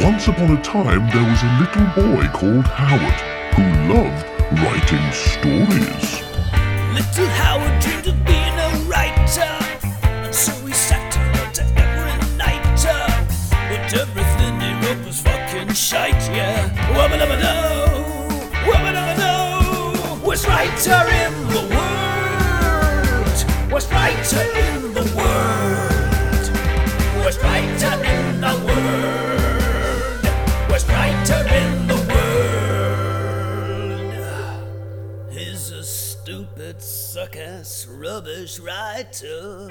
Once upon a time, there was a little boy called Howard who loved writing stories. Little Howard dreamed of being a writer, and so he sat and wrote every night. But everything he wrote was fucking shite, yeah. Wubba dubba do. Worst writer in the world, worst writer in suck-ass, rubbish writer.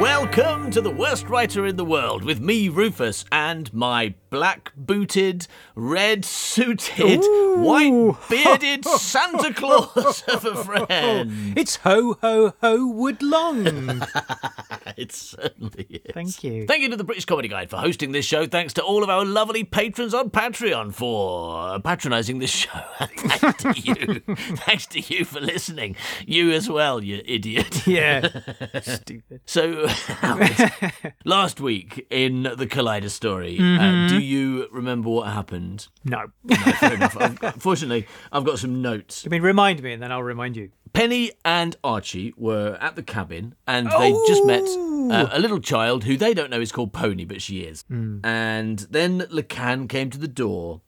Welcome to the worst writer in the world with me, Rufus, and my black booted, red suited, white bearded Santa Claus of a friend. It's ho ho ho woodlong. It certainly is. Thank you. Thank you to the British Comedy Guide for hosting this show. Thanks to all of our lovely patrons on Patreon for patronising this show. Thanks to you. Thanks to you for listening. You as well, you idiot. yeah. Stupid. So, last week in the Collider story, Mm-hmm. uh, do you remember what happened? No. No, fair enough. I've- Fortunately, I've got some notes. I mean, remind me, and then I'll remind you. Penny and Archie were at the cabin and they just met uh, a little child who they don't know is called Pony, but she is. And then Lacan came to the door.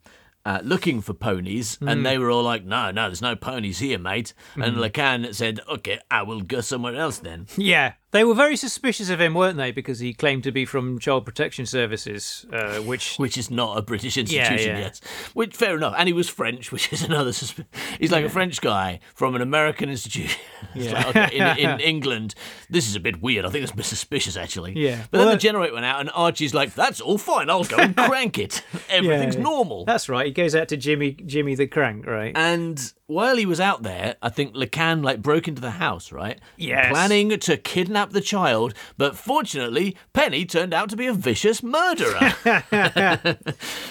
Uh, looking for ponies, and they were all like, "No, no, there's no ponies here, mate." And Lacan said, "Okay, I will go somewhere else then." Yeah. They were very suspicious of him, weren't they? Because he claimed to be from Child Protection Services, uh, which. which is not a British institution yeah. yet. Which fair enough, and he was French, which is another. Susp- he's like a French guy from an American institution. Yeah. like, okay, in, in England, this is a bit weird. I think it's a bit suspicious actually. Yeah. But then the generator went out, and Archie's like, "That's all fine. I'll go and crank it. Everything's Yeah. normal." That's right. He goes out to Jimmy Jimmy the Crank, right? And while he was out there, I think Lacan like broke into the house, right? Yes. Planning to kidnap the child, but fortunately, Penny turned out to be a vicious murderer.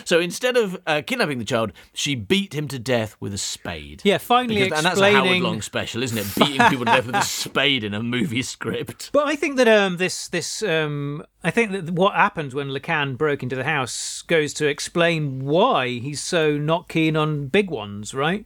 so instead of uh, kidnapping the child, she beat him to death with a spade. Yeah, finally Because- and that's a Howard Long special, isn't it? Beating people to death with a spade in a movie script. But I think that um, this this um, I think that what happened when Lacan broke into the house goes to explain why he's so not keen on big ones, right?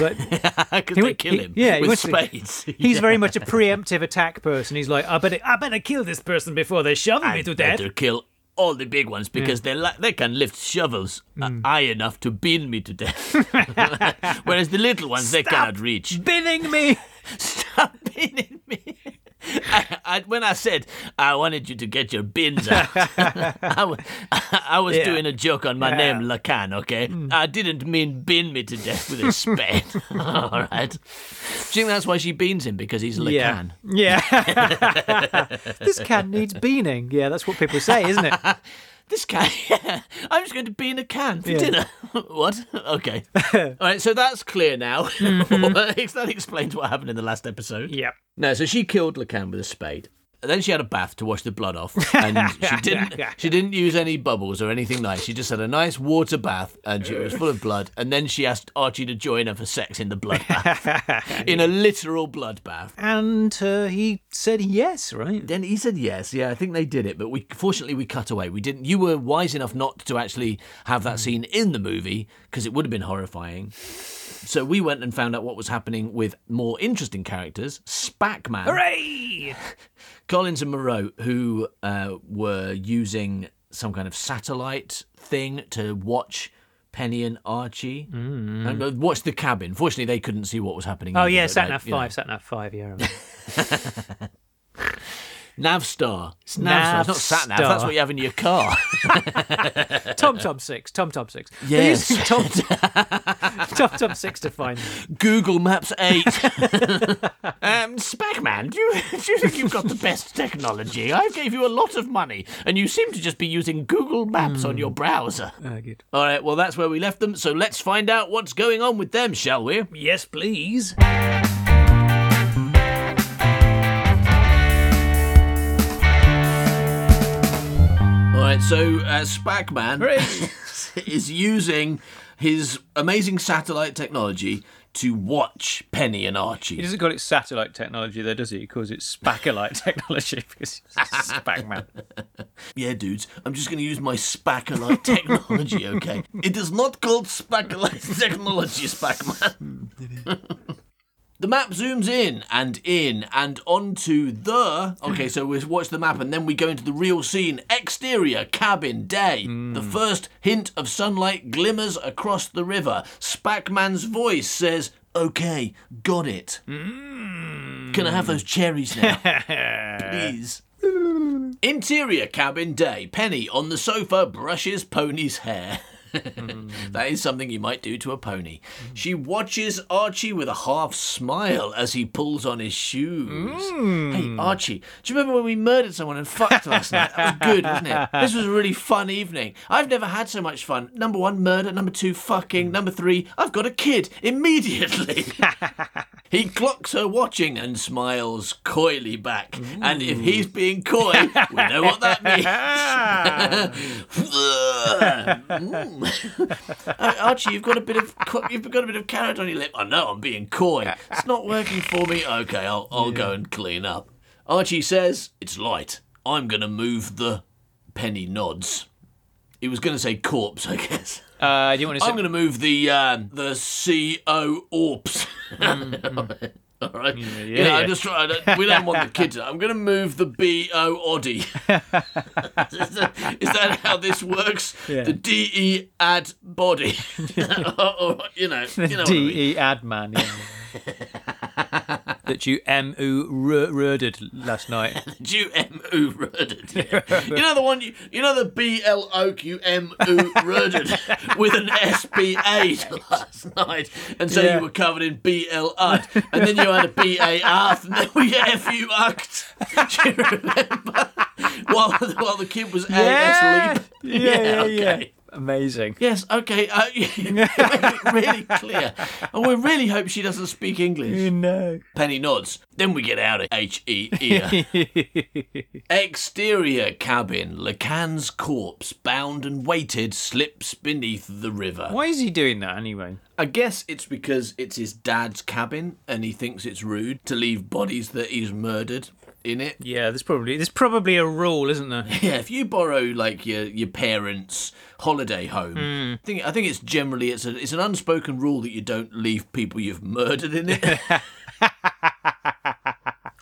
It's like- Because He they kill he- him yeah, with to- spades. He's Yeah. very much a preemptive attack person. He's like, I better, I better kill this person before they shove me to death. better kill all the big ones because they li- they can lift shovels Mm. high enough to beat me to death. Whereas the little ones they cannot reach. Binning me. Stop beating me. I, I, when I said I wanted you to get your bins out, I, I was Yeah. doing a joke on my Yeah. Name, Lacan, okay? Hmm. I didn't mean bin me to death with a spade. All right. Do you think that's why she beans him? Because he's Lacan? Yeah. Yeah. this can needs beaning. Yeah, that's what people say, isn't it? This can, yeah. I'm just going to be in a can for Yeah. dinner. what? Okay. All right, so that's clear now. Mm-hmm. that explains what happened in the last episode. Yep. No, so she killed Lacan with a spade. And then she had a bath to wash the blood off, and she didn't. She didn't use any bubbles or anything nice. She just had a nice water bath, and she was full of blood. And then she asked Archie to join her for sex in the blood bath, in a literal blood bath. And uh, he said yes, right? Then he said yes. Yeah, I think they did it, but we fortunately we cut away. We didn't. You were wise enough not to actually have that scene in the movie because it would have been horrifying. So we went and found out what was happening with more interesting characters. Spackman, Hooray! Collins and Moreau, who uh, were using some kind of satellite thing to watch. Penny and Archie, and uh, watch the cabin. Fortunately, they couldn't see what was happening. Oh either, yeah, sat nav five, sat nav five. Yeah. Navstar. It's Navstar. It's not sat nav. That's what you have in your car. Tom Tom six. Tom Tom six. Yes. They're using Tom Tom Tom six to find. them. Google Maps 8. um, Spackman, do you, do you think you've got the best technology? I gave you a lot of money, and you seem to just be using Google Maps on your browser. Oh, good. All right, well, that's where we left them, so let's find out what's going on with them, shall we? Yes, please. Right, so uh, Spackman is using his amazing satellite technology to watch Penny and Archie. He doesn't call it satellite technology, though, does he? He calls it spacolite technology because he's a. Yeah, dudes, I'm just going to use my spacolite technology, okay? It is not called spacolite technology, Spackman. The map zooms in and in and onto the. Okay, so we watch the map and then we go into the real scene. Exterior, cabin, day. The hmm. first hint of sunlight glimmers across the river. Spackman's voice says, Okay, got it. Hmm. Can I have those cherries now? Please. Interior cabin day. Penny on the sofa brushes Pony's hair. Mm. that is something you might do to a pony. She watches Archie with a half smile as he pulls on his shoes. Mm. Hey, Archie, do you remember when we murdered someone and fucked last night? That was good, wasn't it? This was a really fun evening. I've never had so much fun. Number one, murder. Number two, fucking. Number three, I've got a kid immediately. He clocks her watching and smiles coyly back. And if he's being coy, we know what that means. Mm. Uh, Archie, you've got a bit of you've got a bit of carrot on your lip. I know I'm being coy. It's not working for me. Okay, I'll I'll go and clean up. Archie says it's light. I'm gonna move the. Penny nods. He was gonna say corpse, I guess. Uh, do you want to say? I'm going to move the um, the C O Orps. All right. Mm, yeah, you know, yeah. I'm just trying. To, we don't want the kids. I'm going to move the B O Oddy. is, that, is that how this works? Yeah. The D E ad body. or, or, you know. You know what I mean. D E Adman. Yeah. That you M U rurded last night. Did you M U rurded? Yeah. you know the one you you know the B L O Q M U rurded with an S B A last night, and so Yeah. you were covered in B L UD, and then you had a B A R, and then we F U UCT. Do you remember? while while the kid was leap. yeah, yeah, yeah. Amazing. Yes, okay. Uh, you made it really clear. And we really hope she doesn't speak English. You No. Penny nods. Then we get out of H E ear. Exterior cabin. Lacan's corpse, bound and weighted, slips beneath the river. Why is he doing that anyway? I guess it's because it's his dad's cabin and he thinks it's rude to leave bodies that he's murdered in it. Yeah, there's probably there's probably a rule, isn't there? Yeah, if you borrow like your your parents' holiday home, hmm. I think I think it's generally it's a it's an unspoken rule that you don't leave people you've murdered in it.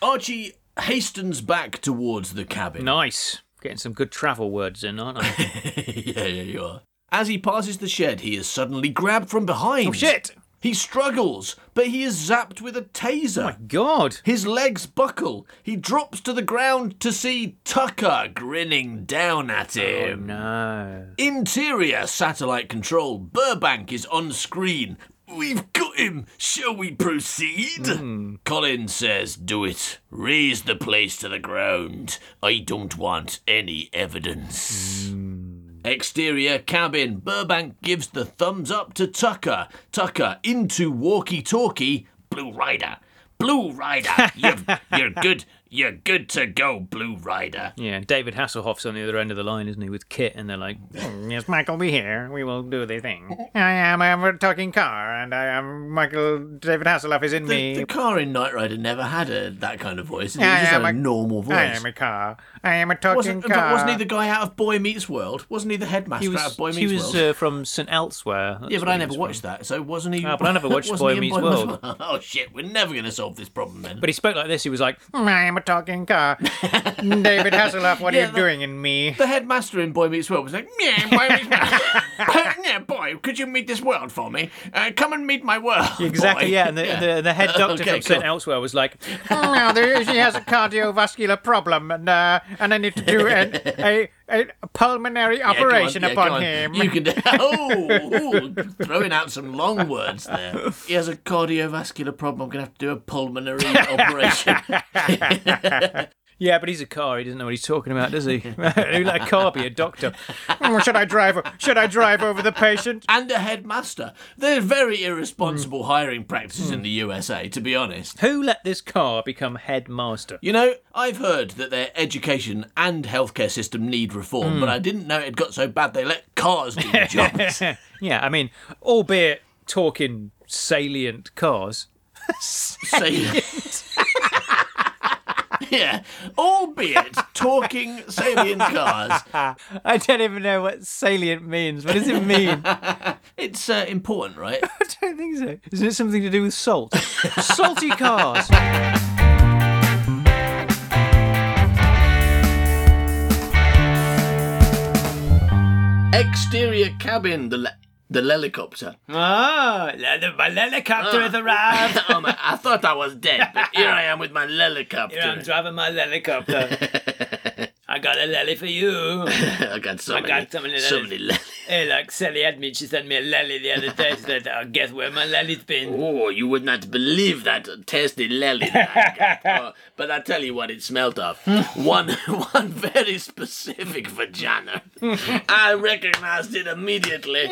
Archie hastens back towards the cabin. Nice. Getting some good travel words in, aren't I? yeah, yeah, you are. As he passes the shed, he is suddenly grabbed from behind. oh shit! He struggles, but he is zapped with a taser. Oh my god. His legs buckle. He drops to the ground to see Tucker grinning down at oh, him. Oh No. Interior satellite control. Burbank is on screen. We've got him. Shall we proceed? Hmm. Colin says, Do it. Raise the place to the ground. I don't want any evidence. Hmm. Exterior cabin. Burbank gives the thumbs up to Tucker. Tucker into walkie talkie. Blue Rider. Blue Rider. You've, you're good. You're good to go, Blue Rider. Yeah, David Hasselhoff's on the other end of the line, isn't he, with KITT, and they're like, "Hmm, "Yes, Michael, be here. We will do the thing. I am I am a talking car, and I am Michael. David Hasselhoff is in The, me. the car in Knight Rider never had a, that kind of voice. It I just had am a a- normal voice. I am a car. I am a talking wasn't, car. wasn't he the guy out of Boy Meets World? Wasn't he the headmaster He out was, of Boy he Meets was World? uh, from St Elsewhere. That's yeah, but where I he never was watched from. that. So wasn't he? Ah, but I never watched wasn't Boy he in Meets Meets World. oh shit, we're never going to solve this problem then. But he spoke like this. He was like, "Mm, I am a talking car. David Hasselhoff, what are you that- doing in me? the headmaster in Boy Meets World was like, yeah, Boy Meets yeah, boy, could you meet this world for me? Uh, come and meet my world. Exactly, boy." yeah. And the, The, the head doctor Okay, from cool. Elsewhere was like, "Mm, now there, she has a cardiovascular problem, and uh, and I need to do an, a, a pulmonary Yeah, go on, operation yeah, upon him. You can oh, ooh, throwing out some long words there. He has a cardiovascular problem. I'm going to have to do a pulmonary operation. Yeah, but he's a car. He doesn't know what he's talking about, does he? Who let a car be a doctor? Mm, should I drive? Should I drive over the patient? and a headmaster. They're very irresponsible Hmm. hiring practices in the USA, to be honest. Who let this car become headmaster? You know, I've heard that their education and healthcare system need reform, Hmm. but I didn't know it had got so bad they let cars do the job. yeah, I mean, albeit talking salient cars. salient. Yeah, albeit talking salient cars. I don't even know what salient means. What does it mean? It's uh, important, right? I don't think so. Isn't it something to do with salt? Salty cars. Exterior cabin, the le- the helicopter. Ah, my helicopter has arrived. oh my, I thought I was dead, but here I am with my helicopter. Here I'm driving my helicopter. I got a lily for you. I got so I many, got so many so lilies. many lilies. Hey, like Sally had me. She sent me a lily the other day. She said, oh, "Guess where my lily's been?" Oh, you would not believe that tasty lily that I got. Oh, but I tell you what it smelled of. one, one very specific vagina. I recognized it immediately,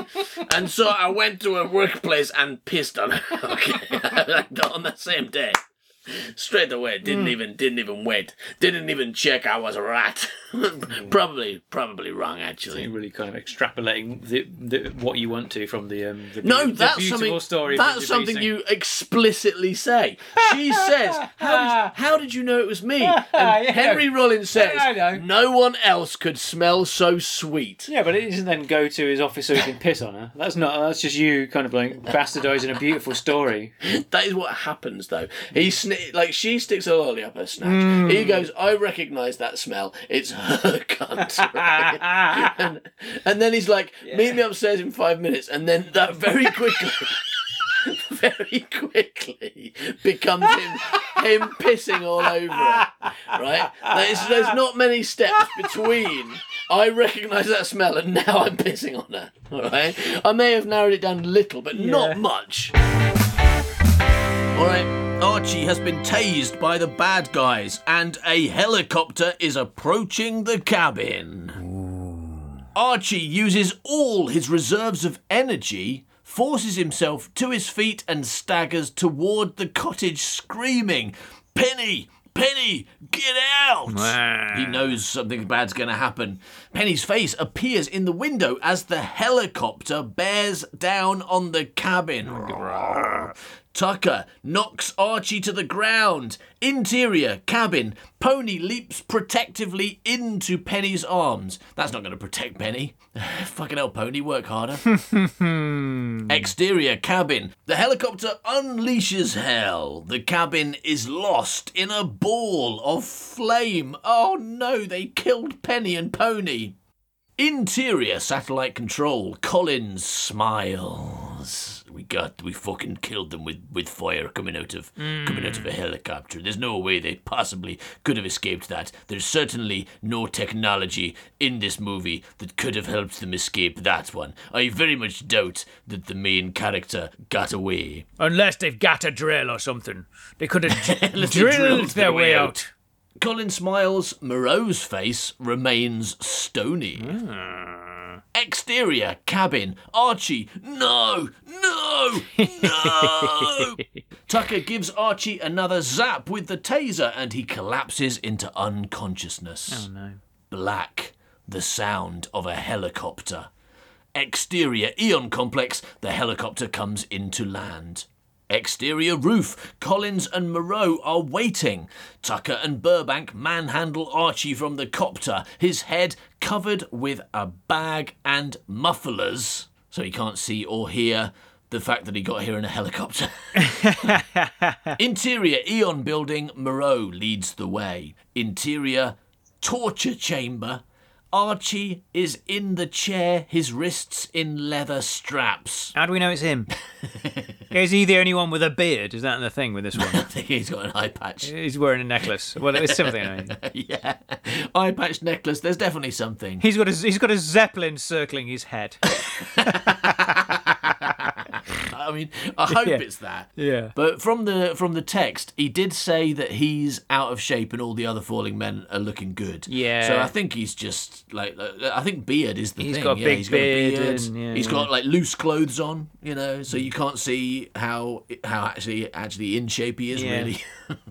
and so I went to her workplace and pissed on her. Okay, on the same day. Straight away, didn't hmm. even didn't even wait, didn't even check I was a rat. probably probably wrong actually. You're really kind of extrapolating the, the, what you want to from the um, the, No, the that's beautiful something. story. that's something you explicitly say. She says, how did, "How did you know it was me?" And Henry Rollins says, know. "No one else could smell so sweet." Yeah, but it doesn't then go to his office so he can piss on her. That's not. That's just you kind of like bastardising a beautiful story. That is what happens, though. He sni- like she sticks a lolly up her snatch. Hmm. He goes, "I recognise that smell. It's her cunt." right? and, and then he's like, "Meet me upstairs in five minutes," and then that very quickly. very quickly becomes him him pissing all over her. Right? There's, there's not many steps between I recognise that smell and now I'm pissing on her. Alright? I may have narrowed it down a little, but not much. Alright, Archie has been tased by the bad guys and a helicopter is approaching the cabin. Archie uses all his reserves of energy, forces himself to his feet, and staggers toward the cottage, screaming, Penny! Penny! Get out! He knows something bad's going to happen. Penny's face appears in the window as the helicopter bears down on the cabin. Tucker knocks Archie to the ground. Interior cabin. Pony leaps protectively into Penny's arms. That's not going to protect Penny. Fucking hell, Pony, work harder. Exterior cabin. The helicopter unleashes hell. The cabin is lost in a ball of flame. Oh no, they killed Penny and Pony. Interior satellite control. Collins smiles. We got, we fucking killed them with, with fire coming out of coming out of a helicopter. There's no way they possibly could have escaped that. There's certainly no technology in this movie that could have helped them escape that one. I very much doubt that the main character got away. Unless they've got a drill or something, they could have drilled drilled their way out. Colin smiles. Moreau's face remains stony. Hmm. Exterior cabin. Archie. No, no, no. Tucker gives Archie another zap with the taser and he collapses into unconsciousness. Oh no. Black. The sound of a helicopter. Exterior Eon complex. The helicopter comes into land. Exterior roof. Collins and Moreau are waiting. Tucker and Burbank manhandle Archie from the copter, his head covered with a bag and mufflers, so he can't see or hear the fact that he got here in a helicopter. Interior Eon building. Moreau leads the way. Interior torture chamber. Archie is in the chair, his wrists in leather straps. How do we know it's him? Is he the only one with a beard? Is that the thing with this one? I think he's got an eye patch. He's wearing a necklace. Well, it's something. I mean. yeah, eye patch necklace. There's definitely something. He's got a he's got a zeppelin circling his head. I mean, I hope Yeah. it's that. Yeah. But from the from the text, he did say that he's out of shape and all the other falling men are looking good. Yeah. So I think he's just like I think beard is the He's thing. got yeah, got a beard. and- yeah, he's got like loose clothes on, you know, so you can't see how how actually actually in shape he is Yeah. really.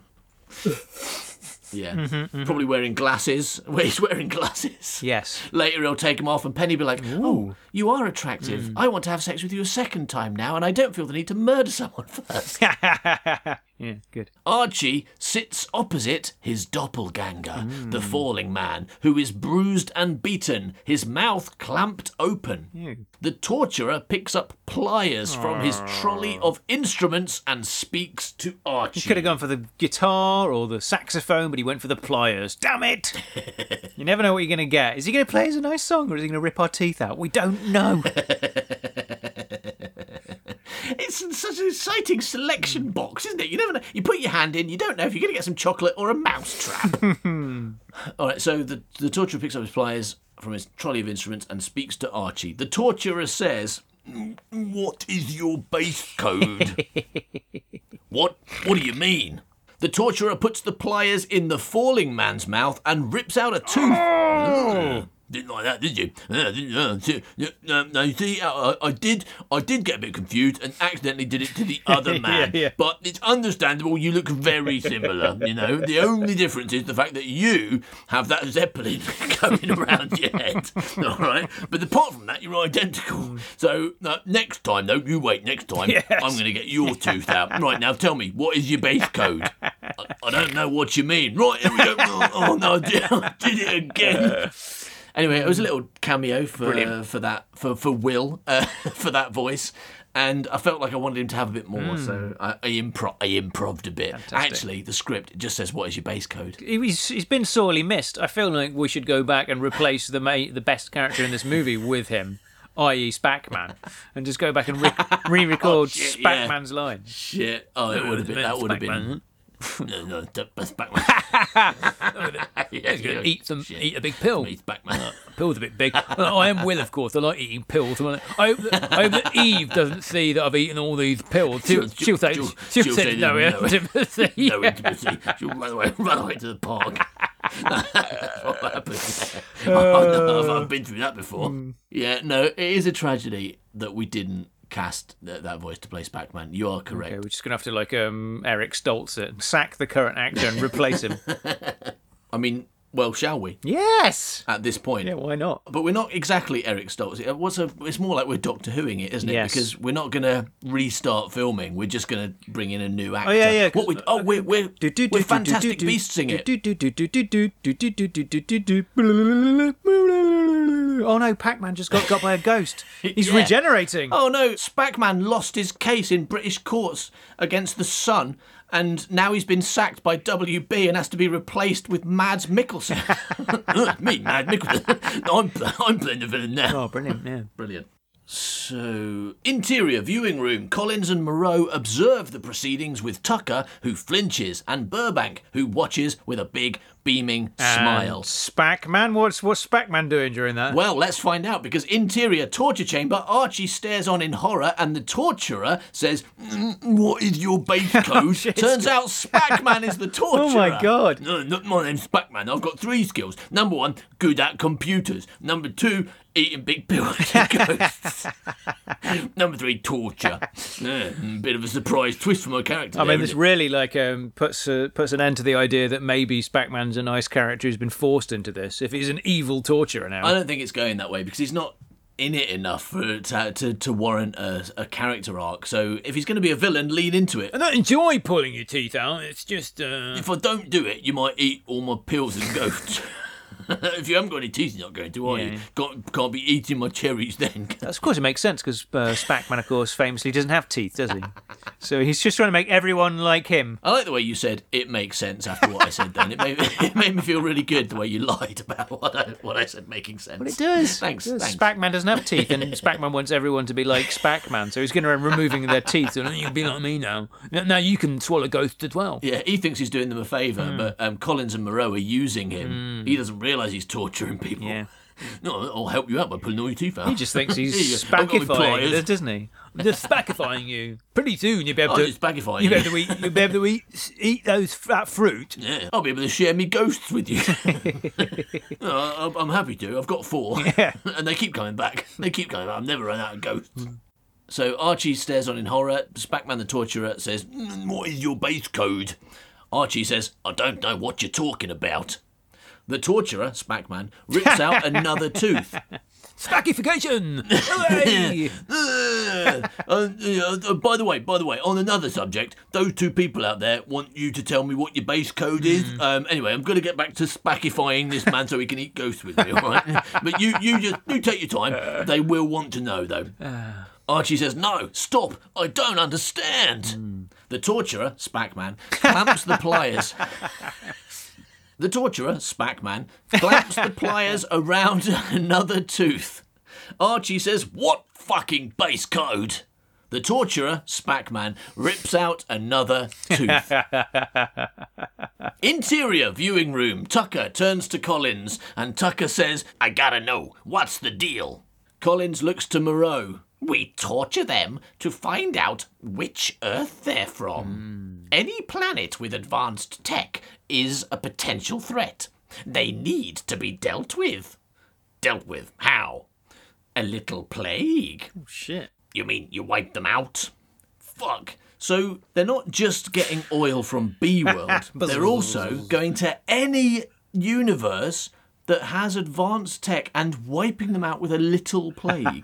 Yeah, mm-hmm, mm-hmm. probably wearing glasses. Where he's wearing glasses. Yes. Later he'll take them off, and Penny will be like, "Oh, you are attractive. Mm. I want to have sex with you a second time now, and I don't feel the need to murder someone first. Yeah, good. Archie sits opposite his doppelganger, the mm. falling man, who is bruised and beaten, his mouth clamped open. The torturer picks up pliers from his trolley of instruments and speaks to Archie. He could have gone for the guitar or the saxophone, but he went for the pliers. Damn it! you never know what you're going to get. Is he going to play us a nice song or is he going to rip our teeth out? We don't know. It's such an exciting selection box, isn't it? You never know. You put your hand in, you don't know if you're going to get some chocolate or a mouse trap. All right, so the, the torturer picks up his pliers from his trolley of instruments and speaks to Archie. The torturer says, What is your base code? what? What do you mean? The torturer puts the pliers in the falling man's mouth and rips out a tooth. Oh. Hmm. Didn't like that, did you? Uh, uh, see, uh, no, you see, I, I did, I did get a bit confused and accidentally did it to the other man. yeah. But it's understandable. You look very similar. You know, the only difference is the fact that you have that zeppelin going around your head. All right, but apart from that, you're identical. So uh, next time, though, you wait. Next time, Yes. I'm going to get your tooth out. Right now, tell me what is your base code? I, I don't know what you mean. Right, here we go. Oh, oh, no, I did, I did it again. Anyway, it was a little cameo for for that for for Will uh, for that voice, and I felt like I wanted him to have a bit more, so I, I improv I improved a bit. Actually, the script just says what is your base code. he's, he's been sorely missed. I feel like we should go back and replace the ma- the best character in this movie with him, i.e., Spackman, and just go back and re- re-record shit, yeah. Spackman's line. Shit! Oh, it would have been that would have been. No, no, that's yeah, He's gonna eat some, eat a big pill. He's Batman. Pill's a bit big. I am Will, of course. I like eating pills. I hope, that, I hope that Eve doesn't see that I've eaten all these pills. She'll, she'll say, she'll- she'll, she'll say say no no. intimacy. no intimacy. She'll run away, run away to the park. That's what happens. Uh, I've, I've been through that before. Hmm. Yeah, no, it is a tragedy that we didn't cast that, that voice to play Spackman. You are correct. Okay, we're just gonna have to like um Eric Stoltz it, sack the current actor and replace him. I mean, well, shall we? yes. At this point. Yeah, why not? But we're not exactly Eric Stoltz. It was a, it's more like we're Doctor Whoing it, isn't it? Yes. Because we're not going to restart filming. We're just going to bring in a new actor. Oh yeah, yeah, What we? Oh, we're we're, we're fantastic beasts in Oh no, Pac-Man just got got by a ghost. He's Yeah. regenerating. Oh no, Spackman lost his case in British courts against the Sun, and now he's been sacked by WB and has to be replaced with Mads Mikkelsen. Me, Mads Mikkelsen. I'm, I'm playing the villain now. Oh, brilliant! Yeah. Brilliant. So, interior viewing room. Collins and Moreau observe the proceedings with Tucker, who flinches, and Burbank, who watches with a big, beaming smile. And Spackman, what's what's Spackman doing during that? Well, let's find out because interior torture chamber, Archie stares on in horror and the torturer says, "Mm, What is your base code? Turns out Spackman is the torturer. Oh my God. No, not my name's Spackman. I've got three skills. Number one, good at computers. Number two, eating big pills and ghosts. Number three, torture. Yeah, bit of a surprise twist for my character. I there, mean, this really like um, puts uh, puts an end to the idea that maybe A nice character who's been forced into this. If he's an evil torturer now, I don't think it's going that way because he's not in it enough for to to, to warrant a, a character arc. So if he's going to be a villain, lean into it. I don't enjoy pulling your teeth out. It's just uh... If I don't do it, you might eat all my pills and ghosts. if you haven't got any teeth, you're not going to, are you? Yeah. Can't, can't be eating my cherries then. Of course, it makes sense because uh, Spackman, of course, famously doesn't have teeth, does he? so he's just trying to make everyone like him. I like the way you said it makes sense after what I said. Then it made it made me feel really good the way you lied about what I what I said making sense. It does. Thanks. It does. thanks. Spackman doesn't have teeth, and Spackman wants everyone to be like Spackman, so he's going around removing their teeth. And you can be like me now. Now you can swallow ghosts as well. Yeah, he thinks he's doing them a favour, Hmm. but um, Collins and Moreau are using him. He doesn't realise he's torturing people. Yeah. No, I'll help you out by pulling all your teeth out. He just thinks he's you go. I've got my spackifying, it, doesn't he? Just spackifying you. Pretty soon you'll be able to. spackify You'll be you. able to eat. You'll be able to eat, eat those that fruit. Yeah, I'll be able to share me ghosts with you. No, I'm- I'm happy to. I've got four, Yeah. and they keep coming back. They keep coming back. I've never run out of ghosts. So Archie stares on in horror. Spackman the torturer says, "Mm, "What is your base code?" Archie says, I don't know what you're talking about. The torturer, Spackman, rips out another tooth. Spackification! Hooray! Uh, uh, uh, by the way, by the way, on another subject, those two people out there want you to tell me what your base code is. Um, anyway, I'm going to get back to spackifying this man so he can eat ghosts with me. All right, but you, you just you take your time. They will want to know though. Archie says, "No, stop! I don't understand." The torturer, Spackman, clamps the pliers. The torturer, Spackman, clamps the pliers around another tooth. Archie says, What fucking base code? The torturer, Spackman, rips out another tooth. Interior viewing room. Tucker turns to Collins, and Tucker says, I gotta know, what's the deal? Collins looks to Moreau. We torture them to find out which Earth they're from. Hmm. Any planet with advanced tech is a potential threat. They need to be dealt with. Dealt with? How? A little plague. Oh, shit. You mean you wipe them out? Fuck. So they're not just getting oil from B World, they're also going to any universe that has advanced tech and wiping them out with a little plague.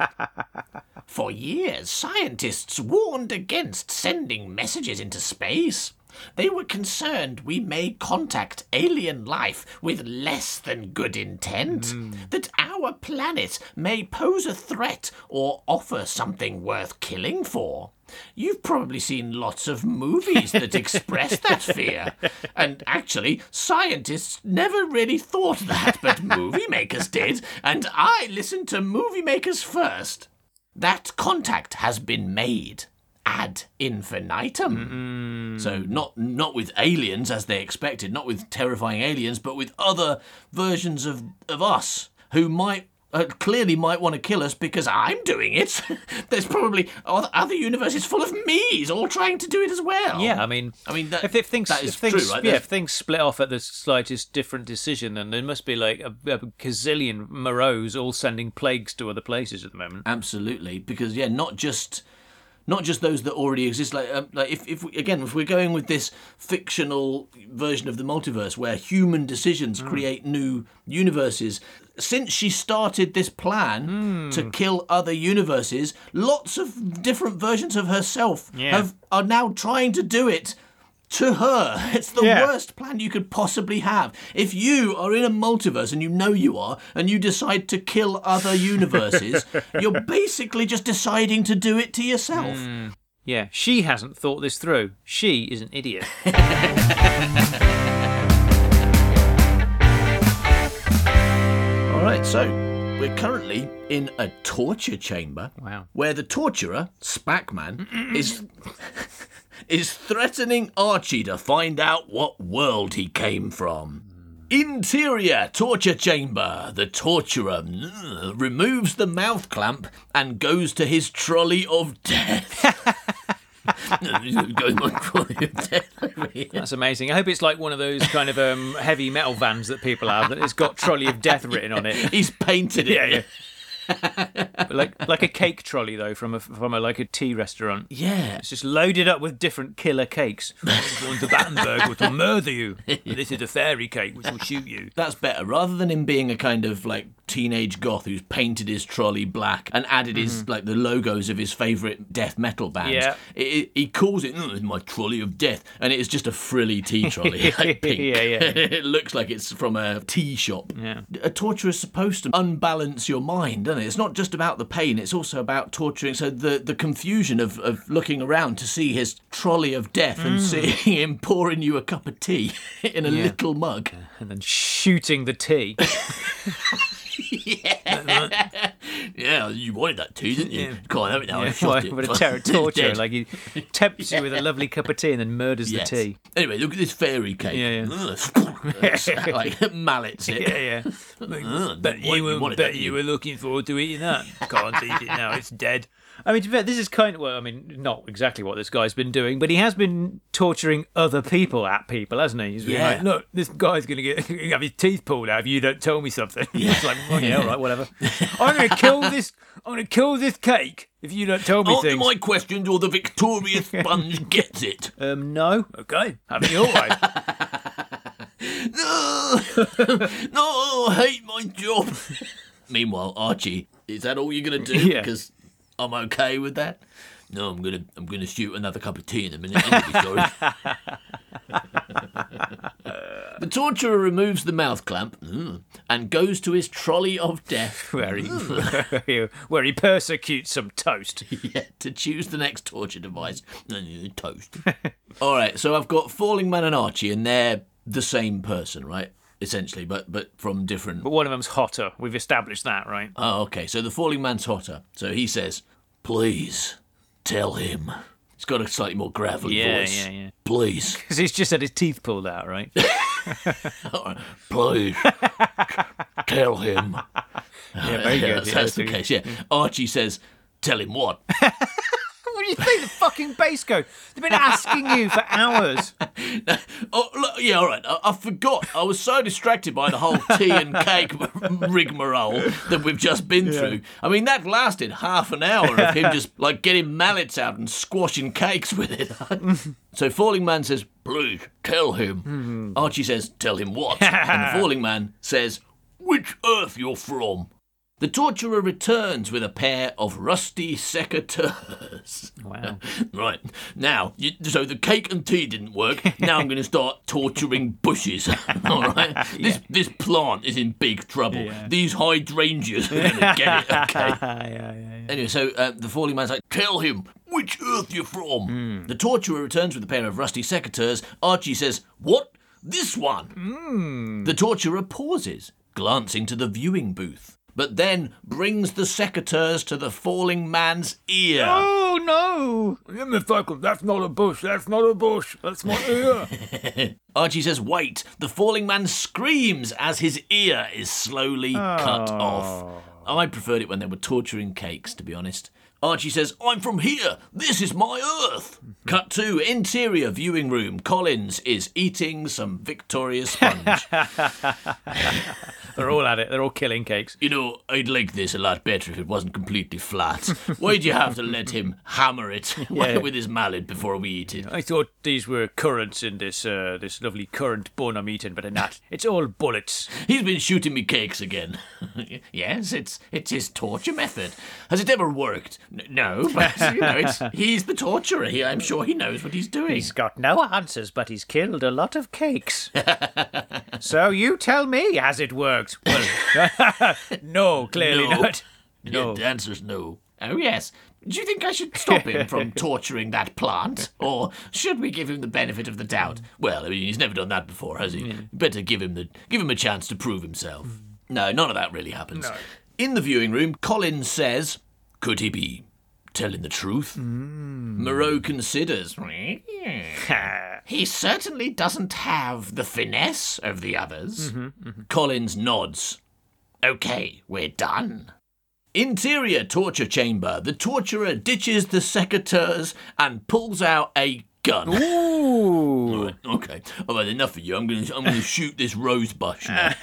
For years, scientists warned against sending messages into space. They were concerned we may contact alien life with less than good intent, hmm. that our planet may pose a threat or offer something worth killing for. You've probably seen lots of movies that express that fear. And actually, scientists never really thought that, but movie makers did, and I listened to movie makers first. That contact has been made ad infinitum. So not not with aliens as they expected, not with terrifying aliens, but with other versions of of us who might. Uh, clearly might want to kill us because I'm doing it. There's probably other universes full of me's all trying to do it as well. Yeah, I mean, I mean that, if, if things that is if things true, right? yeah, There's- if things split off at the slightest different decision, then there must be like a, a gazillion Moreaus all sending plagues to other places at the moment. Absolutely, because yeah, not just not just those that already exist. Like, um, like if, if we, again, if we're going with this fictional version of the multiverse where human decisions create new universes, since she started this plan to kill other universes, lots of different versions of herself Yeah. have are now trying to do it. To her, it's the Yeah. worst plan you could possibly have. If you are in a multiverse and you know you are, and you decide to kill other universes, you're basically just deciding to do it to yourself. Hmm. Yeah, she hasn't thought this through. She is an idiot. All right, so we're currently in a torture chamber. Wow. Where the torturer, Spackman, is is threatening Archie to find out what world he came from. Interior torture chamber. The torturer mm, removes the mouth clamp and goes to his trolley of death. He's got my trolley of death over here. That's amazing. I hope it's like one of those kind of um, heavy metal vans that people have that it's got trolley of death written on it. He's painted it. Yeah, yeah. Like like a cake trolley though from a from a like a tea restaurant. Yeah. It's just loaded up with different killer cakes. Going to Battenberg, which will murder you. This is a fairy cake, which will shoot you. That's better. Rather than him being a kind of like teenage goth who's painted his trolley black and added his like the logos of his favourite death metal bands. Yeah. It, it- he calls it "Mm, my trolley of death, and it is just a frilly tea trolley, like pink. Yeah, yeah. it looks like it's from a tea shop. Yeah. A torture is supposed to unbalance your mind, doesn't it? It's not just about the pain; it's also about torturing. So the the confusion of of looking around to see his trolley of death and seeing him pouring you a cup of tea in a Mm. Yeah. little mug. And then shooting the tea. Yeah, you wanted that tea, didn't you? Can't have it now. I Yeah, shot it. with a terror torture. Like he tempts you with a lovely cup of tea and then murders Yes. the tea. Anyway, look at this fairy cake. Yeah, yeah. like mallets it. Yeah, yeah. Ugh, bet what- you were, bet you were looking forward to eating that. Can't eat it now. It's dead. I mean, to fair, this is kind of well. I mean, not exactly what this guy's been doing, but he has been torturing other people at people, hasn't he? He's been Yeah. like, "Look, this guy's going to get have his teeth pulled out if you don't tell me something." Yeah. it's like, oh, yeah, all right, whatever. I'm going to kill this. I'm going to kill this cake If you don't tell me Answer things. my questions or the Victoria sponge gets it. Um, no. Okay. Have it your way. No, no, I hate my job. Meanwhile, Archie, is that all you're gonna do? Yeah. Because I'm okay with that. No, I'm gonna I'm gonna shoot another cup of tea in a minute. sorry. the torturer removes the mouth clamp mm, and goes to his trolley of death where he, where he persecutes some toast. yeah, to choose the next torture device. Mm, Toast. All right, so I've got Falling Man and Archie, and they're the same person, right? Essentially, but but from different. But one of them's hotter. We've established that, right? Oh, okay. So the falling man's hotter. So he says, "Please tell him." He's got a slightly more gravelly Yeah, voice. yeah, yeah. Please, Because he's just had his teeth pulled out, right? please tell him. Yeah, very good. that's, that's the Yeah, case. Yeah. Archie says, "Tell him what." What do you think? The fucking base code. They've been asking you for hours. oh, look, yeah, all right. I, I forgot. I was so distracted by the whole tea and cake rigmarole that we've just been through. I mean, that lasted half an hour of him just like getting mallets out and squashing cakes with it. so Falling Man says, "Please tell him." Hmm. Archie says, "Tell him what?" and the Falling Man says, "Which Earth you're from." The torturer returns with a pair of rusty secateurs. Wow. Right. Now, you, so the cake and tea didn't work. Now I'm going to start torturing bushes. All right? This this plant is in big trouble. These hydrangeas are going to get it, okay? yeah, yeah, yeah. Anyway, so uh, the falling man's like, tell him which earth you're from. The torturer returns with a pair of rusty secateurs. Archie says, what? This one. The torturer pauses, glancing to the viewing booth, but then brings the secateurs to the falling man's ear. Oh no! Mr. That's not a bush. That's not a bush. That's my ear. Archie says, wait. The falling man screams as his ear is slowly cut ah. off. I preferred it when they were torturing cakes, to be honest. Archie says, I'm from here. This is my Earth. Cut to interior viewing room. Collins is eating some Victoria sponge. They're all at it. They're all killing cakes. you know, I'd like this a lot better if it wasn't completely flat. Why'd you have to let him hammer it Yeah. with his mallet before we eat it? I thought these were currants in this uh, this lovely currant bun I'm eating, but they're not. It's all bullets. He's been shooting me cakes again. yes, it's it's his torture method. Has it ever worked? No, but you know, it's, he's the torturer. He, I'm sure he knows what he's doing. He's got no answers, but he's killed a lot of cakes. so you tell me, has it worked? Well, no, clearly No. not. Yeah, No. the answer's no. Oh yes. Do you think I should stop him from torturing that plant, or should we give him the benefit of the doubt? Well, I mean, he's never done that before, has he? Hmm. Better give him the give him a chance to prove himself. Hmm. No, none of that really happens. No. In the viewing room, Collins says, "Could he be telling the truth?" Moreau considers. Mm-hmm. He certainly doesn't have the finesse of the others. Mm-hmm. Collins nods. Okay, we're done. Interior torture chamber. The torturer ditches the secateurs and pulls out a gun. Ooh. Right, okay, I've had enough of you. I'm gonna, I'm gonna shoot this rose bush now.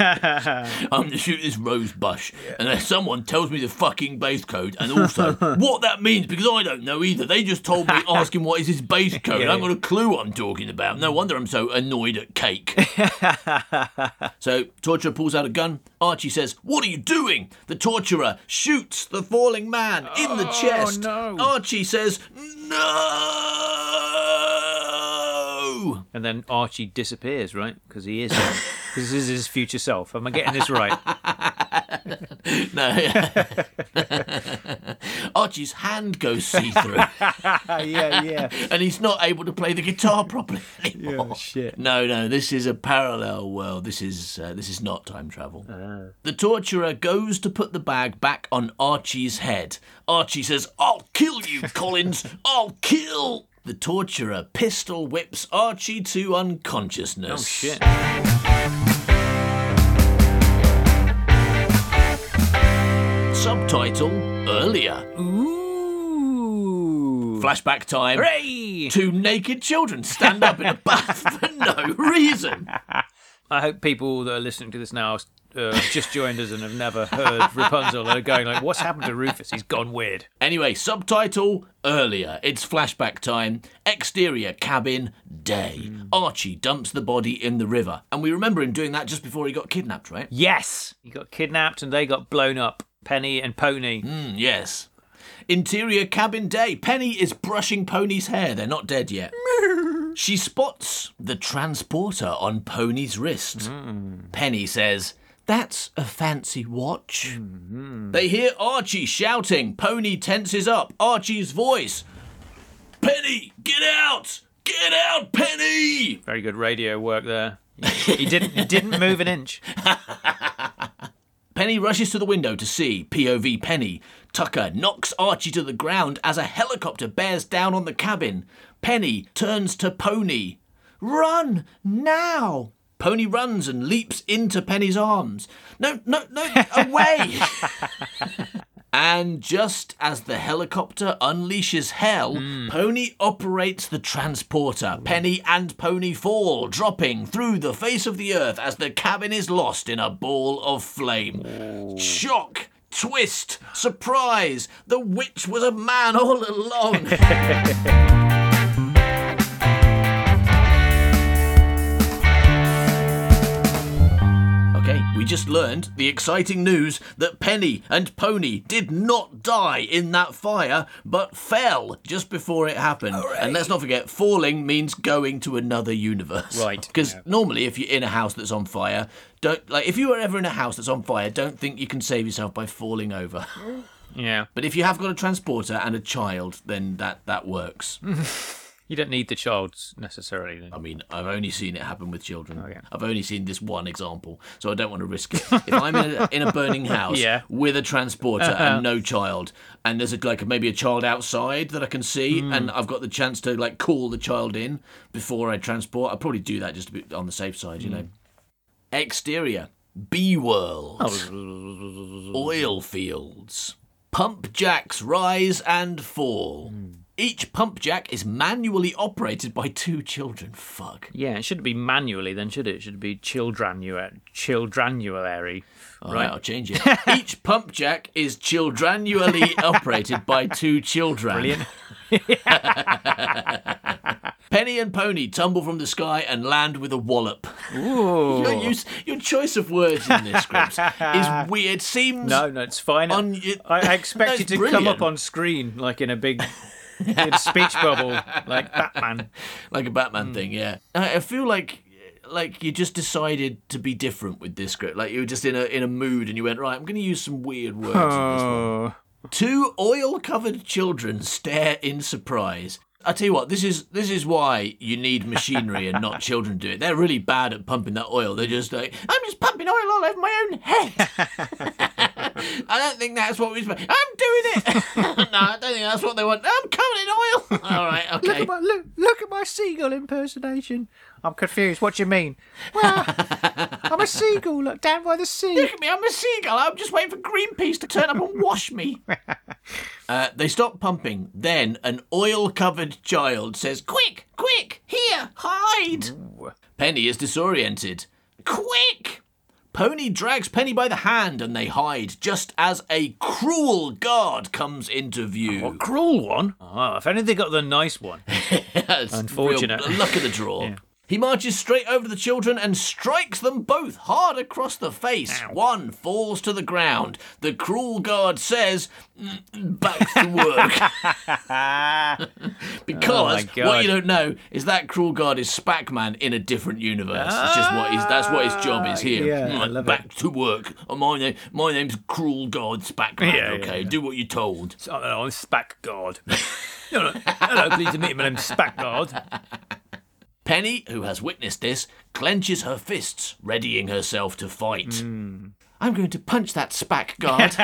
I'm gonna shoot this rose bush, and then someone tells me the fucking base code, and also what that means because I don't know either. They just told me asking what is his base code. I haven't got a clue what I'm talking about. No wonder I'm so annoyed at cake. so torturer pulls out a gun. Archie says, "What are you doing?" The torturer shoots the falling man in the oh, chest. no. Archie says, "No." And then Archie disappears, right? Because he is. Because this is his future self. Am I getting this right? No. Archie's hand goes see through, yeah, yeah. and he's not able to play the guitar properly anymore. shit. No, no, this is a parallel world. This is uh, this is not time travel. The torturer goes to put the bag back on Archie's head. Archie says, "I'll kill you, Collins. I'll kill." The torturer pistol whips Archie to unconsciousness. Oh shit. Subtitle earlier. Ooh. Flashback time. Hooray! Two naked children stand up in a bath for no reason. I hope people that are listening to this now uh, just joined us and have never heard Rapunzel are going like, "What's happened to Rufus? He's gone weird." Anyway, subtitle earlier. It's flashback time. Exterior cabin day. Archie dumps the body in the river. And we remember him doing that just before he got kidnapped, right? Yes, he got kidnapped and they got blown up. Penny and Pony. Mm, yes. Interior cabin day. Penny is brushing Pony's hair. They're not dead yet. she spots the transporter on Pony's wrist. Penny says, That's a fancy watch. Mm-hmm. They hear Archie shouting. Pony tenses up. Archie's voice. Penny, get out! Get out, Penny! Very good radio work there. He didn't. He didn't move an inch. Penny rushes to the window to see POV Penny. Tucker knocks Archie to the ground as a helicopter bears down on the cabin. Penny turns to Pony. Run now! Pony runs and leaps into Penny's arms. No, no, no, away! and just as the helicopter unleashes hell, hmm. Pony operates the transporter. Penny and Pony fall, dropping through the face of the earth as the cabin is lost in a ball of flame. Shock! Twist! Surprise! The witch was a man all along! we just learned the exciting news that Penny and Pony did not die in that fire, but fell just before it happened. And let's not forget, falling means going to another universe. Right, Because yeah. normally, if you're in a house that's on fire, don't like if you were ever in a house that's on fire, don't think you can save yourself by falling over. Yeah, but if you have got a transporter and a child, then that that works. you don't need the child necessarily. I mean, I've only seen it happen with children. Oh, okay. I've only seen this one example, so I don't want to risk it. If I'm in a, in a burning house Yeah. with a transporter and uh-huh. no child, and there's a, like maybe a child outside that I can see, hmm. and I've got the chance to like call the child in before I transport, I'd probably do that just to be on the safe side, you hmm. know. Exterior, B world, oh. oil fields, pump jacks rise and fall. Hmm. Each pump jack is manually operated by two children. Fuck. Yeah, it shouldn't be manually then, should it? It should be childranua- childranulary. All right, I'll change it. Each pump jack is childrannually operated by two children. Brilliant. Penny and Pony tumble from the sky and land with a wallop. Ooh. Your use, your choice of words in this script is weird. Seems No, no, it's fine. I, I expect That's it to come up on screen like in a big, big speech bubble, like Batman. like a Batman thing. Hmm. Yeah, I feel like like you just decided to be different with this script. Like you were just in a in a mood and you went right. I'm going to use some weird words. in this one. Oh, Two oil-covered children stare in surprise. I tell you what, this is this is why you need machinery and not children do it. They're really bad at pumping that oil. They're just like, I'm just pumping oil all over my own head. I don't think that's what we're supposed. I'm doing it. no, I don't think that's what they want. I'm covered in oil. All right, okay. look, at my, look, look at my seagull impersonation. I'm confused. What do you mean? Well, I'm a seagull. Look down by the sea. Look at me, I'm a seagull. I'm just waiting for Greenpeace to turn up and wash me. Uh, they stop pumping. Then an oil covered child says, Quick, quick, here, hide. Penny is disoriented. Quick! Pony drags Penny by the hand and they hide just as a cruel guard comes into view. What cruel one? Oh, if only they got the nice one. That's Unfortunate. real luck of the draw. He marches straight over the children and strikes them both hard across the face. One falls to the ground. The cruel guard says, "Mm, "Back to work." because Oh what you don't know is that cruel guard is Spackman in a different universe. it's just what he's that's what his job is here. Yeah, Mm, Back to work. Oh, my name, my name's Cruel Guard Spackman. Yeah, okay, yeah. do what you're told. Oh, no, I'm Spack no, no. Hello, pleased to meet you. My name's Spack God. Penny, who has witnessed this, clenches her fists, readying herself to fight. Hmm. I'm going to punch that spack guard.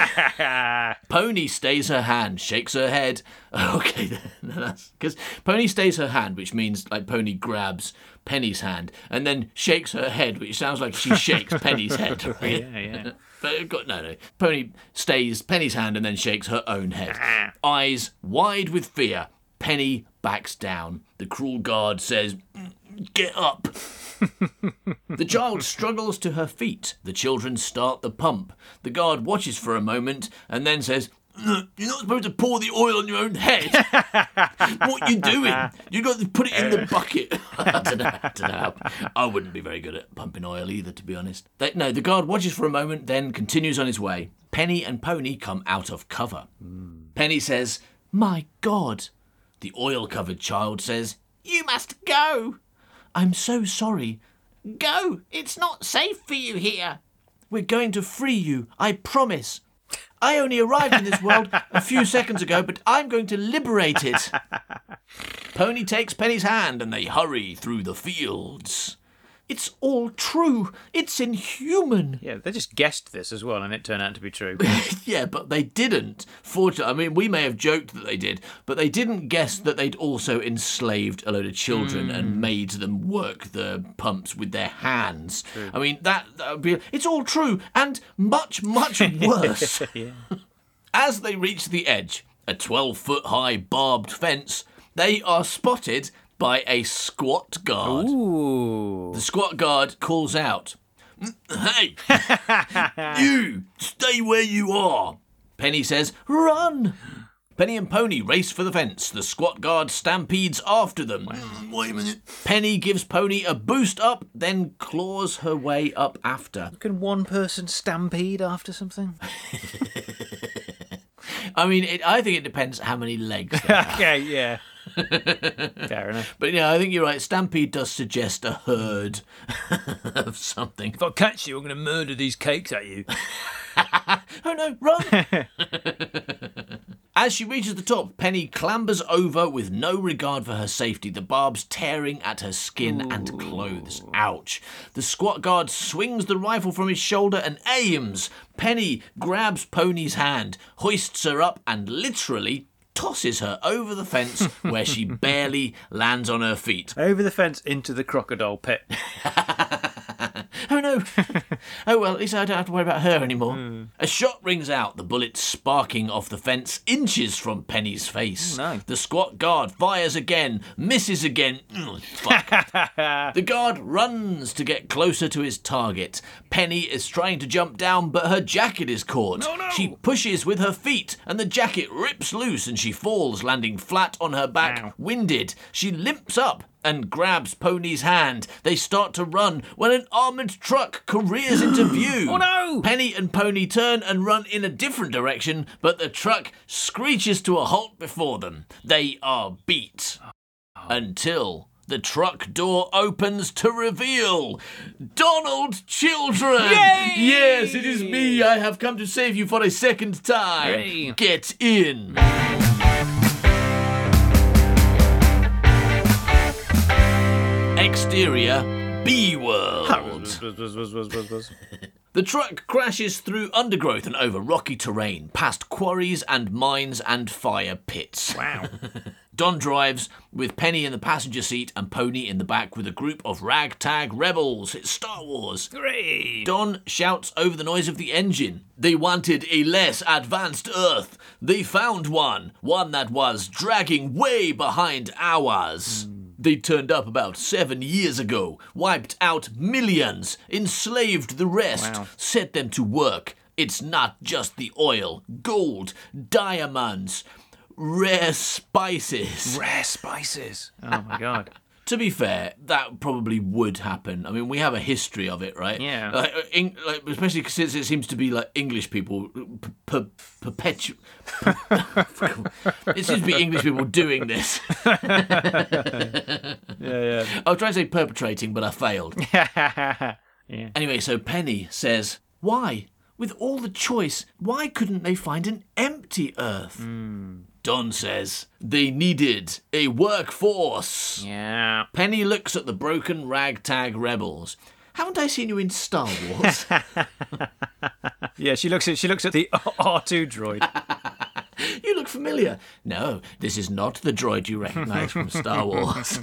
Pony stays her hand, shakes her head. Okay, then, that's because Pony stays her hand, which means like Pony grabs Penny's hand and then shakes her head, which sounds like she shakes Penny's head. right? Yeah, yeah. But got, no, no. Pony stays Penny's hand and then shakes her own head. Ah. Eyes wide with fear. Penny backs down. The cruel guard says, "Mm, get up. the child struggles to her feet. The children start the pump. The guard watches for a moment and then says, "Uh, You're not supposed to pour the oil on your own head. what you doing? You've got to put it in the bucket. I don't know. I don't know. I wouldn't be very good at pumping oil either, to be honest. They, no, the guard watches for a moment, then continues on his way. Penny and Pony come out of cover. Penny says, My God. The oil covered child says, You must go. I'm so sorry. Go. It's not safe for you here. We're going to free you, I promise. I only arrived in this world a few seconds ago, but I'm going to liberate it. Pony takes Penny's hand and they hurry through the fields. It's all true. It's inhuman. Yeah, they just guessed this as well, and it turned out to be true. Yeah, but they didn't. Fortunately, I mean, we may have joked that they did, but they didn't guess that they'd also enslaved a load of children and hmm. made them work the pumps with their hands. I mean, that, that would be. It's all true and much, much worse. As they reach the edge, a 12 foot high barbed fence, they are spotted by a squat guard. Ooh. The squat guard calls out, mm, Hey, you, stay where you are. Penny says, Run! Penny and Pony race for the fence. The squat guard stampedes after them. Wait a minute. Penny gives Pony a boost up, then claws her way up after. Can one person stampede after something? I mean, it, I think it depends how many legs. they have. okay, yeah. Fair enough. but yeah, I think you're right. Stampede does suggest a herd of something. If I catch you, I'm going to murder these cakes at you. Oh no, run! As she reaches the top, Penny clambers over with no regard for her safety, the barbs tearing at her skin and clothes. Ouch. The squat guard swings the rifle from his shoulder and aims. Penny grabs Pony's hand, hoists her up, and literally tosses her over the fence where she barely lands on her feet. Over the fence into the crocodile pit. Oh no! oh well, at least I don't have to worry about her anymore. Hmm. A shot rings out, the bullet sparking off the fence inches from Penny's face. Oh, no. The squat guard fires again, misses again. Ugh, fuck. the guard runs to get closer to his target. Penny is trying to jump down, but her jacket is caught. She pushes with her feet, and the jacket rips loose and she falls, landing flat on her back, Ow. winded. She limps up and grabs Pony's hand. They start to run when an armoured truck careers into view. Oh, no! Penny and Pony turn and run in a different direction, but the truck screeches to a halt before them. They are beat. Until the truck door opens to reveal Donald Children. Yay! Yes, it is me. I have come to save you for a second time. Get in. Exterior B World. The truck crashes through undergrowth and over rocky terrain, past quarries and mines and fire pits. Wow. Don drives with Penny in the passenger seat and Pony in the back with a group of ragtag rebels. It's Star Wars. Hooray! Don shouts over the noise of the engine. They wanted a less advanced Earth. They found one, one that was dragging way behind ours. Hmm. They turned up about seven years ago, wiped out millions, enslaved the rest, Wow. set them to work. It's not just the oil, gold, diamonds, rare spices. Rare spices. Oh my god. To be fair, that probably would happen. I mean, we have a history of it, right? Yeah. Like, uh, Eng- like, especially since it seems to be like English people p- p- perpetu- it seems to be English people doing this. Yeah, yeah. I was trying to say perpetrating, but I failed. yeah. Anyway, so Penny says, "Why, with all the choice, why couldn't they find an empty Earth?" Don says, "They needed a workforce." Yeah. Penny looks at the broken ragtag rebels. Haven't I seen you in Star Wars? Yeah, she looks at she looks at the R2 droid. you look familiar. No, this is not the droid you recognize from Star Wars.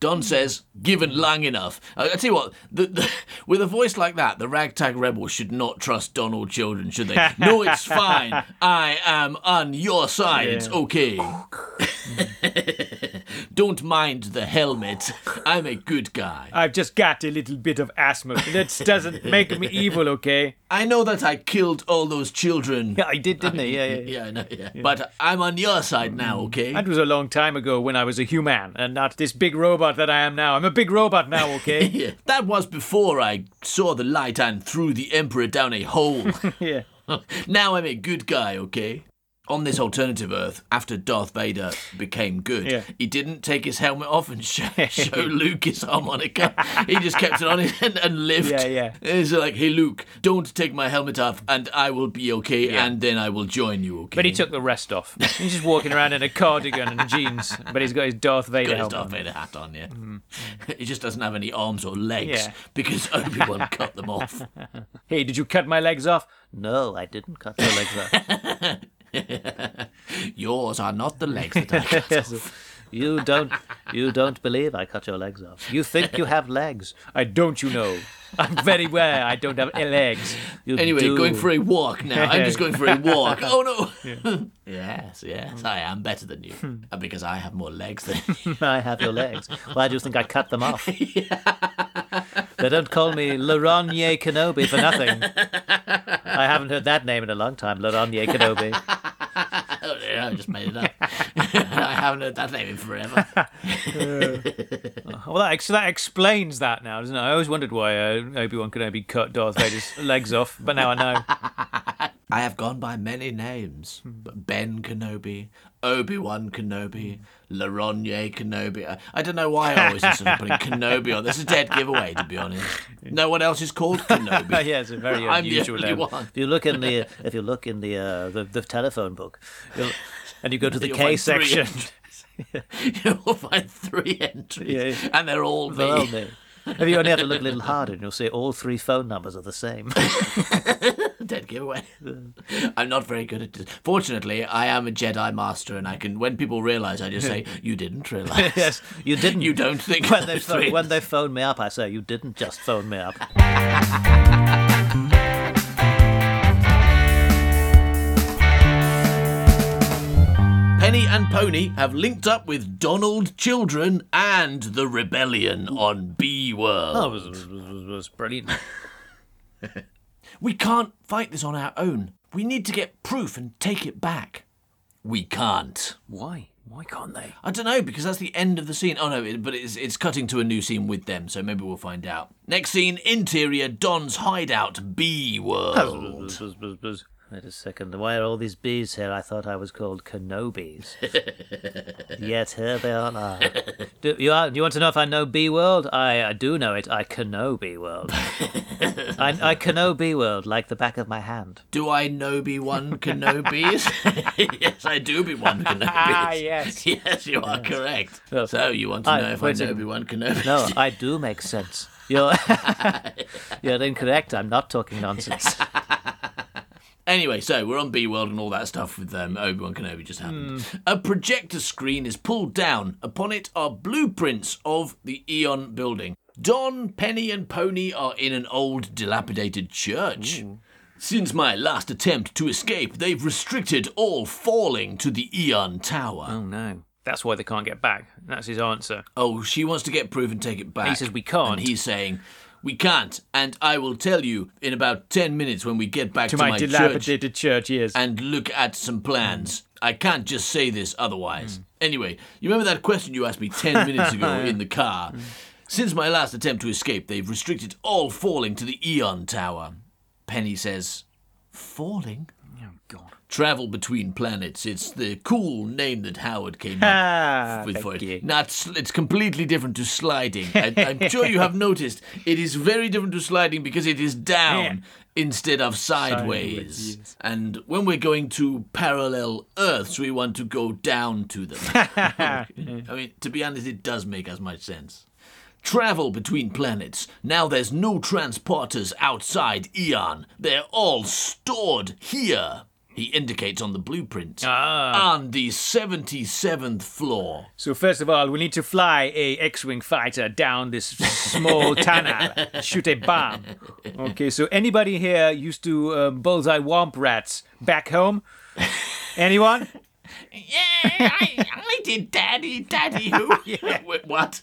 Don says, given long enough. I, I tell you what, the, the, with a voice like that, the ragtag rebels should not trust Donald Children, should they? no, it's fine. I am on your side. It's okay. Don't mind the helmet. I'm a good guy. I've just got a little bit of asthma. That doesn't make me evil, okay? I know that I killed all those children. Yeah, I did, didn't I? Yeah, yeah. Yeah, I know, yeah. But I'm on your side now, mm. okay? That was a long time ago when I was a human and not this big robot that I am now. I'm a big robot now, okay? Yeah, that was before I saw the light and threw the Emperor down a hole. yeah. now I'm a good guy, okay? On this alternative Earth, after Darth Vader became good, Yeah. he didn't take his helmet off and show, show Luke his harmonica. He just kept it on and, and lived. Yeah, yeah. It's like, hey, Luke, don't take my helmet off and I will be okay and then I will join you, okay? But he took the rest off. He's just walking around in a cardigan and jeans, but he's got his Darth Vader got his helmet. Darth on. Vader hat on, yeah. Mm. he just doesn't have any arms or legs Yeah. because Obi-Wan cut them off. Hey, did you cut my legs off? No, I didn't cut your legs off. Yours are not the legs that I cut Yes. You don't you don't believe I cut your legs off. You think you have legs. I don't you know. I'm very aware I don't have legs. You Anyway, do. going for a walk now. I'm just going for a walk. Oh no! yes, yes, I am better than you Uh, because I have more legs than you. I have your legs. Why do you think I cut them off? They don't call me Laronye Kenobi for nothing. I haven't heard that name in a long time, Laronye Kenobi. Yeah, I just made it up. I haven't heard that name in forever. Well, that, ex- that explains that now, doesn't it? I always wondered why uh, Obi-Wan Kenobi cut Darth Vader's legs off, but now I know. I have gone by many names, hmm. but Ben Kenobi, Obi Wan Kenobi, hmm. Laronye Kenobi. I, I don't know why I always insist on putting Kenobi on. This is a dead giveaway, to be honest. No one else is called Kenobi. yeah, it's a very I'm unusual name. one. If you look in the uh, if you look in the uh, the, the telephone book, you'll, and you go to the K section, You'll find three entries, Yeah. and they're all me. no. If you only have to look a little harder, and you'll see all three phone numbers are the same. Dead giveaway. I'm not very good at this. Fortunately, I am a Jedi master, and I can. When people realize, I just say, "You didn't realize." yes, you didn't. You don't think when they phone, when they phone me up, I say you didn't just phone me up. Penny and Pony have linked up with Donald Children and the Rebellion on B World. That was, was, was, was brilliant. We can't fight this on our own. We need to get proof and take it back. We can't. Why? Why can't they? I don't know because that's the end of the scene. Oh no, it, but it's it's cutting to a new scene with them, so maybe we'll find out. Next scene: interior Don's hideout, B World. Buzz, buzz, buzz, buzz. Wait a second. Why are all these bees here? I thought I was called Kenobis. Yet here they all are. Do you, are, do you want to know if I know Bee World? I, I do know it. I know Bee World. I, I know Bee World like the back of my hand. Do I know be one Kenobis? yes, I do be one Kenobis. Ah, yes. yes, you are correct. No. So you want to I- know if I know be one Kenobi? No, I do make sense. You're, you're incorrect. I'm not talking nonsense. Anyway, so we're on B World and all that stuff with um, Obi Wan Kenobi just happened. A projector screen is pulled down. Upon it are blueprints of the Eon building. Don, Penny, and Pony are in an old, dilapidated church. Since my last attempt to escape, they've restricted all falling to the Eon Tower. Oh, no. That's why they can't get back. That's his answer. Oh, she wants to get proof and take it back. He says we can't. And he's saying, we can't. And I will tell you in about 10 minutes when we get back to, To my, church dilapidated church, yes. and look at some plans. I can't just say this otherwise. Anyway, you remember that question you asked me 10 minutes ago in the car? Mm. Since my last attempt to escape, they've restricted all falling to the Eon Tower. Penny says, Falling? Travel between planets. It's the cool name that Howard came Ah, up with for it. you. Not it's completely different to sliding. I, I'm sure you have noticed it is very different to sliding because it is down instead of sideways. Sideways, yes. And when we're going to parallel Earths, we want to go down to them. I mean, to be honest, it does make as much sense. Travel between planets. Now there's no transporters outside Eon. They're all stored here. He indicates on the blueprint. Ah. On the 77th floor. So first of all, we need to fly a X-wing fighter down this small tunnel, shoot a bomb. Okay, so anybody here used to um, bullseye womp rats back home? Anyone? Yeah, I, I did, Daddy, Daddy. Who? Wait, what?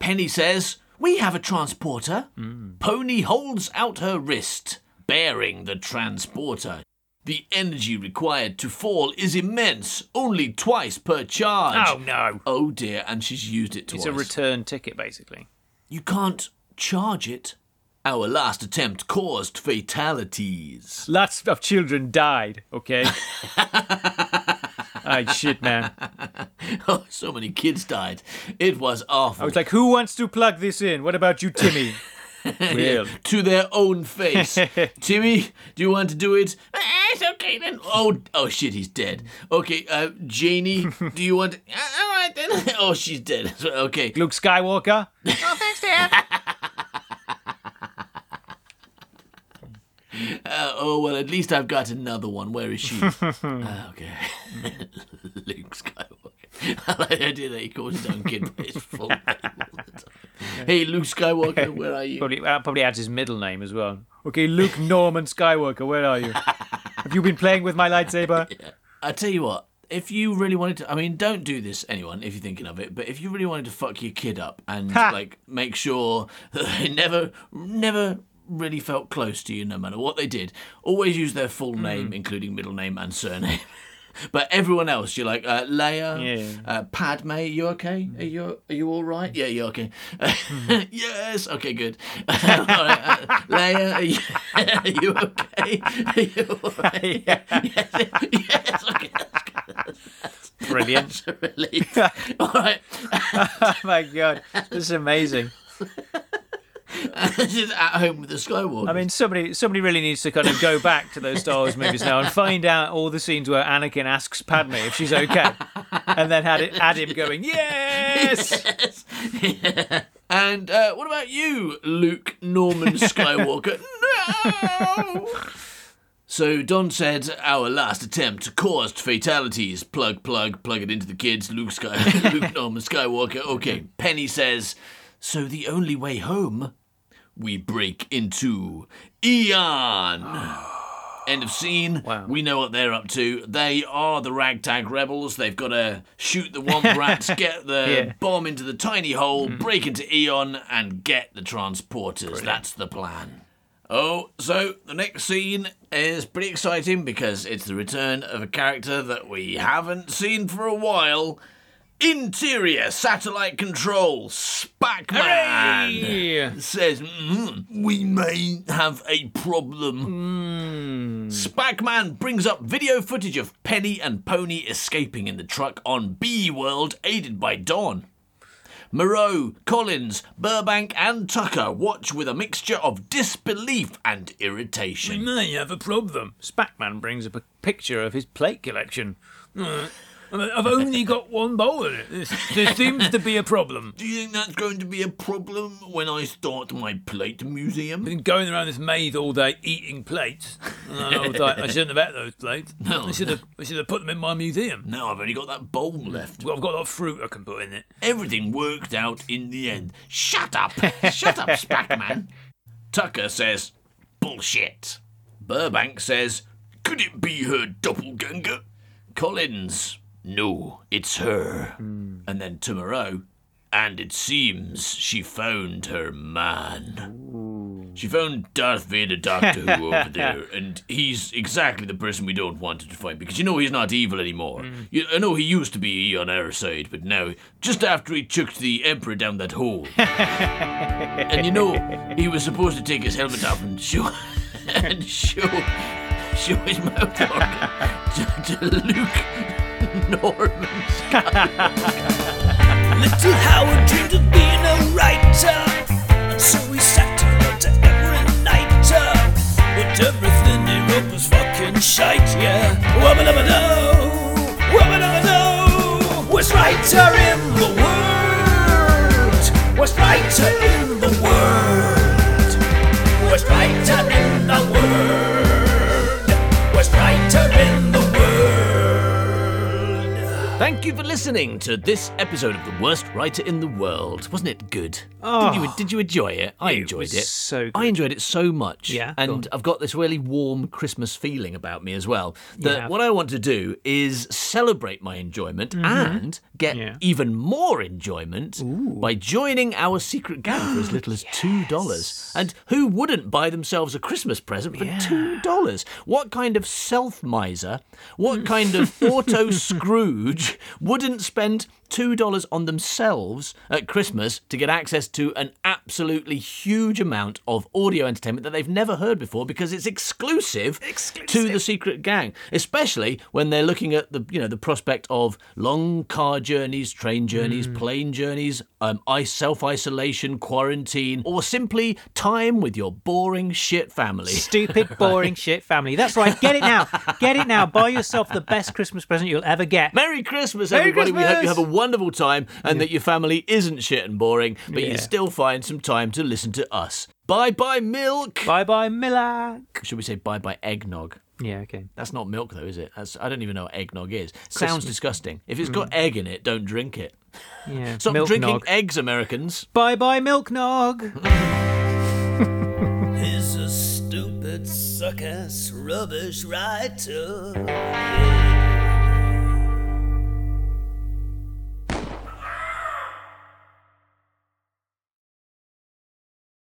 Penny says, We have a transporter. Pony holds out her wrist, bearing the transporter. The energy required to fall is immense, only twice per charge. Oh no! Oh dear, and she's used it twice. It's a return ticket, basically. You can't charge it. Our last attempt caused fatalities. Lots of children died. Okay. Ah, shit, man. Oh, so many kids died. It was awful. I was like, who wants to plug this in? What about you, Timmy? well, to their own face. Timmy, do you want to do it? "Eh, it's okay then. Oh, oh shit, he's dead. Okay, uh, Janie, do you want? To... "Ah, all right then. Oh, she's dead. Okay. Luke Skywalker. Oh, thanks, Dad. Uh, oh well, at least I've got another one. Where is she? Ah, okay. Luke Skywalker. I like the idea that he calls his own kid by his full name all the time. Hey, Luke Skywalker, where are you? Probably, uh, probably adds his middle name as well. Okay, Luke Norman Skywalker, where are you? Have you been playing with my lightsaber? I tell you what, if you really wanted to, I mean, don't do this, anyone, if you're thinking of it. But if you really wanted to fuck your kid up and Ha! like make sure that they never, never really felt close to you, no matter what they did, always use their full name, including middle name and surname. But everyone else, you're like uh, Leia, Yeah. uh, Padme. You okay? Are you are you all right? Yeah, you're okay. yes. Okay, good. right, uh, Leia, are you, are you okay? Are you all right? yes. yes. Okay. Brilliant. That's a relief. All right. oh my god, this is amazing. Just at home with the Skywalker. I mean, somebody somebody really needs to kind of go back to those Star Wars movies now and find out all the scenes where Anakin asks Padme if she's okay, and then had it add him going yes. and uh, what about you, Luke Norman Skywalker? no. So Don said our last attempt caused fatalities. Plug, plug, plug it into the kids. Luke Sky, Luke Norman Skywalker. Okay. Penny says, so the only way home, we break into Eon. End of scene. Wow. We know what they're up to. They are the ragtag rebels. They've got to shoot the womp rats, get the Yeah. bomb into the tiny hole, mm. break into Eon, and get the transporters. That's the plan. Oh, so the next scene is pretty exciting because it's the return of a character that we haven't seen for a while. Interior satellite control, Spackman says, "Mm, we may have a problem. Spackman brings up video footage of Penny and Pony escaping in the truck on B World, aided by Dawn. Moreau, Collins, Burbank, and Tucker watch with a mixture of disbelief and irritation. We may have a problem. Spackman brings up a picture of his plate collection. Uh, I've only got one bowl in it. There, there seems to be a problem. Do you think that's going to be a problem when I start my plate museum? been going around this maze all day eating plates. And I was like, I shouldn't have ate those plates. No. I should have, I should have put them in my museum. No, I've only got that bowl left. Well, I've got a lot of fruit I can put in it. Everything worked out in the end. Shut up! Shut up, Spackman! Tucker says, bullshit. Burbank says, could it be her doppelganger? Collins, no, it's her. Hmm. And then tomorrow, and it seems she found her man. She found Darth Vader Doctor Who over there, and he's exactly the person we don't want her to find because you know he's not evil anymore. Hmm. You, I know he used to be on our side, but now, just after he chucked the Emperor down that hole, and you know he was supposed to take his helmet off and show and show show his mouth organ to, to Luke Norman. Little Howard dreamed of being a writer, and so he sat and wrote every night. But everything he wrote was fucking shite, yeah. Wubba dubba doo, wubba dubba doo. Worst writer in the world, worst writer in the world, Thank you for listening to this episode of The Worst Writer in the World. Wasn't it good? Did, you, did you enjoy it? I It enjoyed it. so I enjoyed it so much. Yeah. And I've got this really warm Christmas feeling about me as well. That Yeah. what I want to do is celebrate my enjoyment and get Mm-hmm. Yeah. even more enjoyment by joining our secret gang for as little as $2. And who wouldn't buy themselves a Christmas present for $2? What kind of self miser, what kind of auto Scrooge wouldn't spend $2 on themselves at Christmas to get access to an absolutely huge amount of audio entertainment that they've never heard before because it's exclusive, to the secret gang, especially when they're looking at the you know the prospect of long car journeys, train journeys, plane journeys, um, self isolation, quarantine, or simply time with your boring shit family. Stupid, boring shit family. That's right. Get it now. Get it now. Buy yourself the best Christmas present you'll ever get. Merry Christmas, Merry everybody. We hope you Christmas! have a wonderful time and that your family isn't shit and boring, but you still find some time to listen to us. Bye bye, milk. Bye bye, Milak. Should we say bye bye, eggnog? Yeah, okay. That's not milk, though, is it? That's, I don't even know what eggnog is. Sounds disgusting. If it's got mm. egg in it, don't drink it. Yeah. Stop Milk drinking nog. eggs, Americans. Bye bye, Milk Nog. He's a stupid, suck ass, rubbish writer. Yeah.